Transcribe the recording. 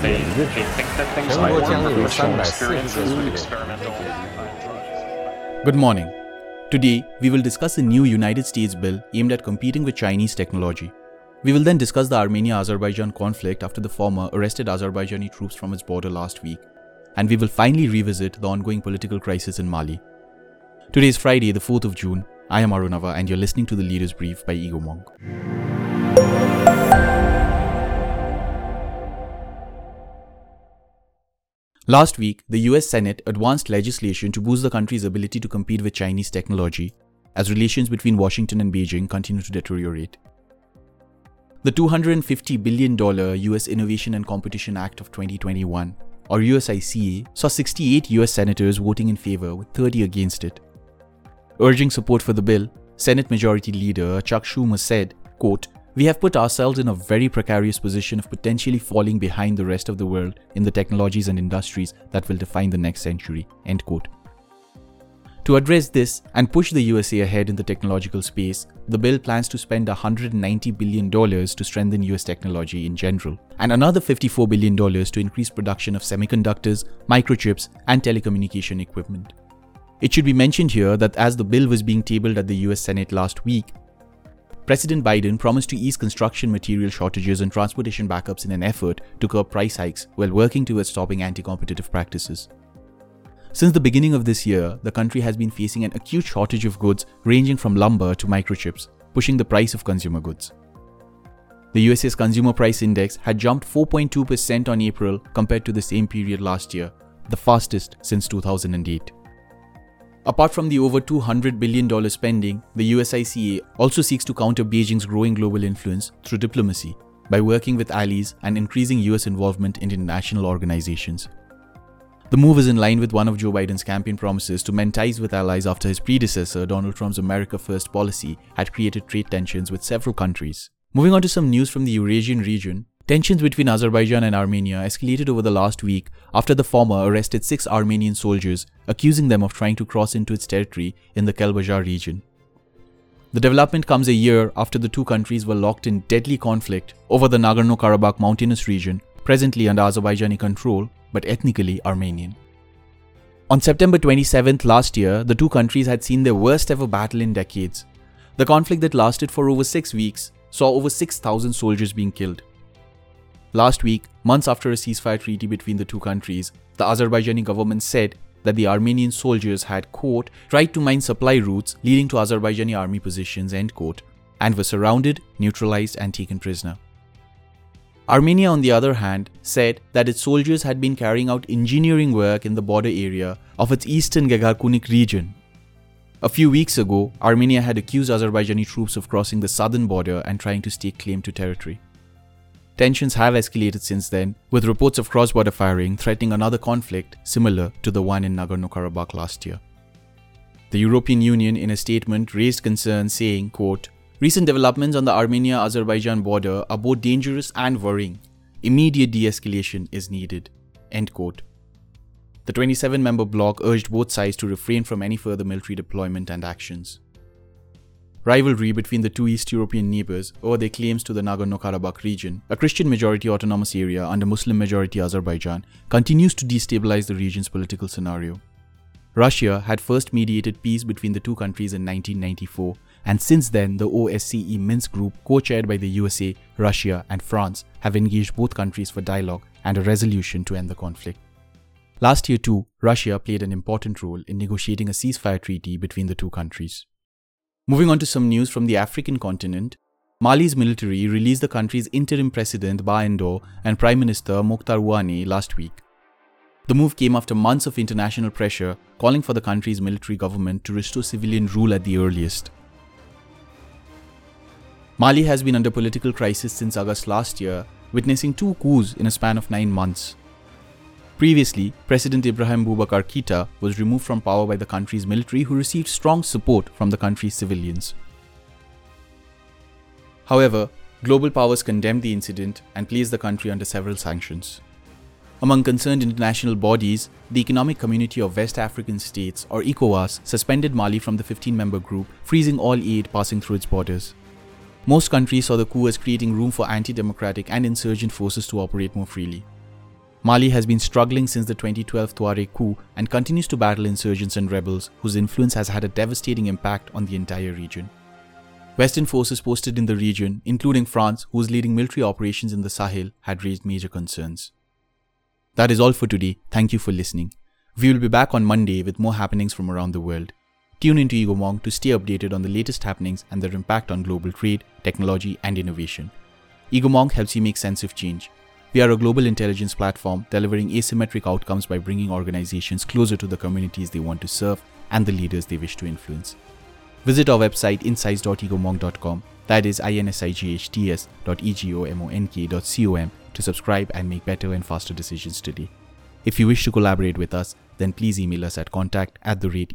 they, they think that things might work from personal experiences with experimental. Good morning. Today, we will discuss a new United States bill aimed at competing with Chinese technology. We will then discuss the Armenia Azerbaijan conflict after the former arrested Azerbaijani troops from its border last week. And we will finally revisit the ongoing political crisis in Mali. Today is Friday, the 4th of June. I am Arunava, and you're listening to the Leaders Brief by Egomonk. Last week, the US Senate advanced legislation to boost the country's ability to compete with Chinese technology as relations between Washington and Beijing continue to deteriorate. The $250 billion US Innovation and Competition Act of 2021, or USICA, saw 68 US senators voting in favor with 30 against it. Urging support for the bill, Senate Majority Leader Chuck Schumer said, quote, we have put ourselves in a very precarious position of potentially falling behind the rest of the world in the technologies and industries that will define the next century. End quote. To address this and push the USA ahead in the technological space, the bill plans to spend $190 billion to strengthen US technology in general, and another $54 billion to increase production of semiconductors, microchips, and telecommunication equipment. It should be mentioned here that as the bill was being tabled at the US Senate last week, President Biden promised to ease construction material shortages and transportation backups in an effort to curb price hikes while working towards stopping anti competitive practices. Since the beginning of this year, the country has been facing an acute shortage of goods ranging from lumber to microchips, pushing the price of consumer goods. The US's Consumer Price Index had jumped 4.2% on April compared to the same period last year, the fastest since 2008. Apart from the over $200 billion spending, the USICA also seeks to counter Beijing's growing global influence through diplomacy by working with allies and increasing US involvement in international organizations. The move is in line with one of Joe Biden's campaign promises to mend ties with allies after his predecessor, Donald Trump's America First policy, had created trade tensions with several countries. Moving on to some news from the Eurasian region, Tensions between Azerbaijan and Armenia escalated over the last week after the former arrested six Armenian soldiers, accusing them of trying to cross into its territory in the Kelbajar region. The development comes a year after the two countries were locked in deadly conflict over the Nagorno Karabakh mountainous region, presently under Azerbaijani control but ethnically Armenian. On September 27th last year, the two countries had seen their worst ever battle in decades. The conflict that lasted for over six weeks saw over 6,000 soldiers being killed. Last week, months after a ceasefire treaty between the two countries, the Azerbaijani government said that the Armenian soldiers had, quote, tried to mine supply routes leading to Azerbaijani army positions, end quote, and were surrounded, neutralized, and taken prisoner. Armenia, on the other hand, said that its soldiers had been carrying out engineering work in the border area of its eastern Gegarkunik region. A few weeks ago, Armenia had accused Azerbaijani troops of crossing the southern border and trying to stake claim to territory. Tensions have escalated since then, with reports of cross border firing threatening another conflict similar to the one in Nagorno Karabakh last year. The European Union, in a statement, raised concerns saying, quote, Recent developments on the Armenia Azerbaijan border are both dangerous and worrying. Immediate de escalation is needed. End quote. The 27 member bloc urged both sides to refrain from any further military deployment and actions. Rivalry between the two East European neighbors over their claims to the Nagorno Karabakh region, a Christian majority autonomous area under Muslim majority Azerbaijan, continues to destabilize the region's political scenario. Russia had first mediated peace between the two countries in 1994, and since then, the OSCE Minsk group, co chaired by the USA, Russia, and France, have engaged both countries for dialogue and a resolution to end the conflict. Last year, too, Russia played an important role in negotiating a ceasefire treaty between the two countries. Moving on to some news from the African continent, Mali's military released the country's interim president Bah Ndaw and Prime Minister Moctar Ouane last week. The move came after months of international pressure calling for the country's military government to restore civilian rule at the earliest. Mali has been under political crisis since August last year, witnessing two coups in a span of nine months. Previously, President Ibrahim Boubacar Keita was removed from power by the country's military, who received strong support from the country's civilians. However, global powers condemned the incident and placed the country under several sanctions. Among concerned international bodies, the Economic Community of West African States, or ECOWAS, suspended Mali from the 15 member group, freezing all aid passing through its borders. Most countries saw the coup as creating room for anti democratic and insurgent forces to operate more freely. Mali has been struggling since the 2012 Tuareg coup and continues to battle insurgents and rebels whose influence has had a devastating impact on the entire region. Western forces posted in the region, including France, who is leading military operations in the Sahel, had raised major concerns. That is all for today. Thank you for listening. We will be back on Monday with more happenings from around the world. Tune into Egomonk to stay updated on the latest happenings and their impact on global trade, technology, and innovation. Egomonk helps you make sense of change. We are a global intelligence platform delivering asymmetric outcomes by bringing organizations closer to the communities they want to serve and the leaders they wish to influence. Visit our website insights.egomonk.com, that is insights.egomonk.com to subscribe and make better and faster decisions today. If you wish to collaborate with us, then please email us at contact at the rate.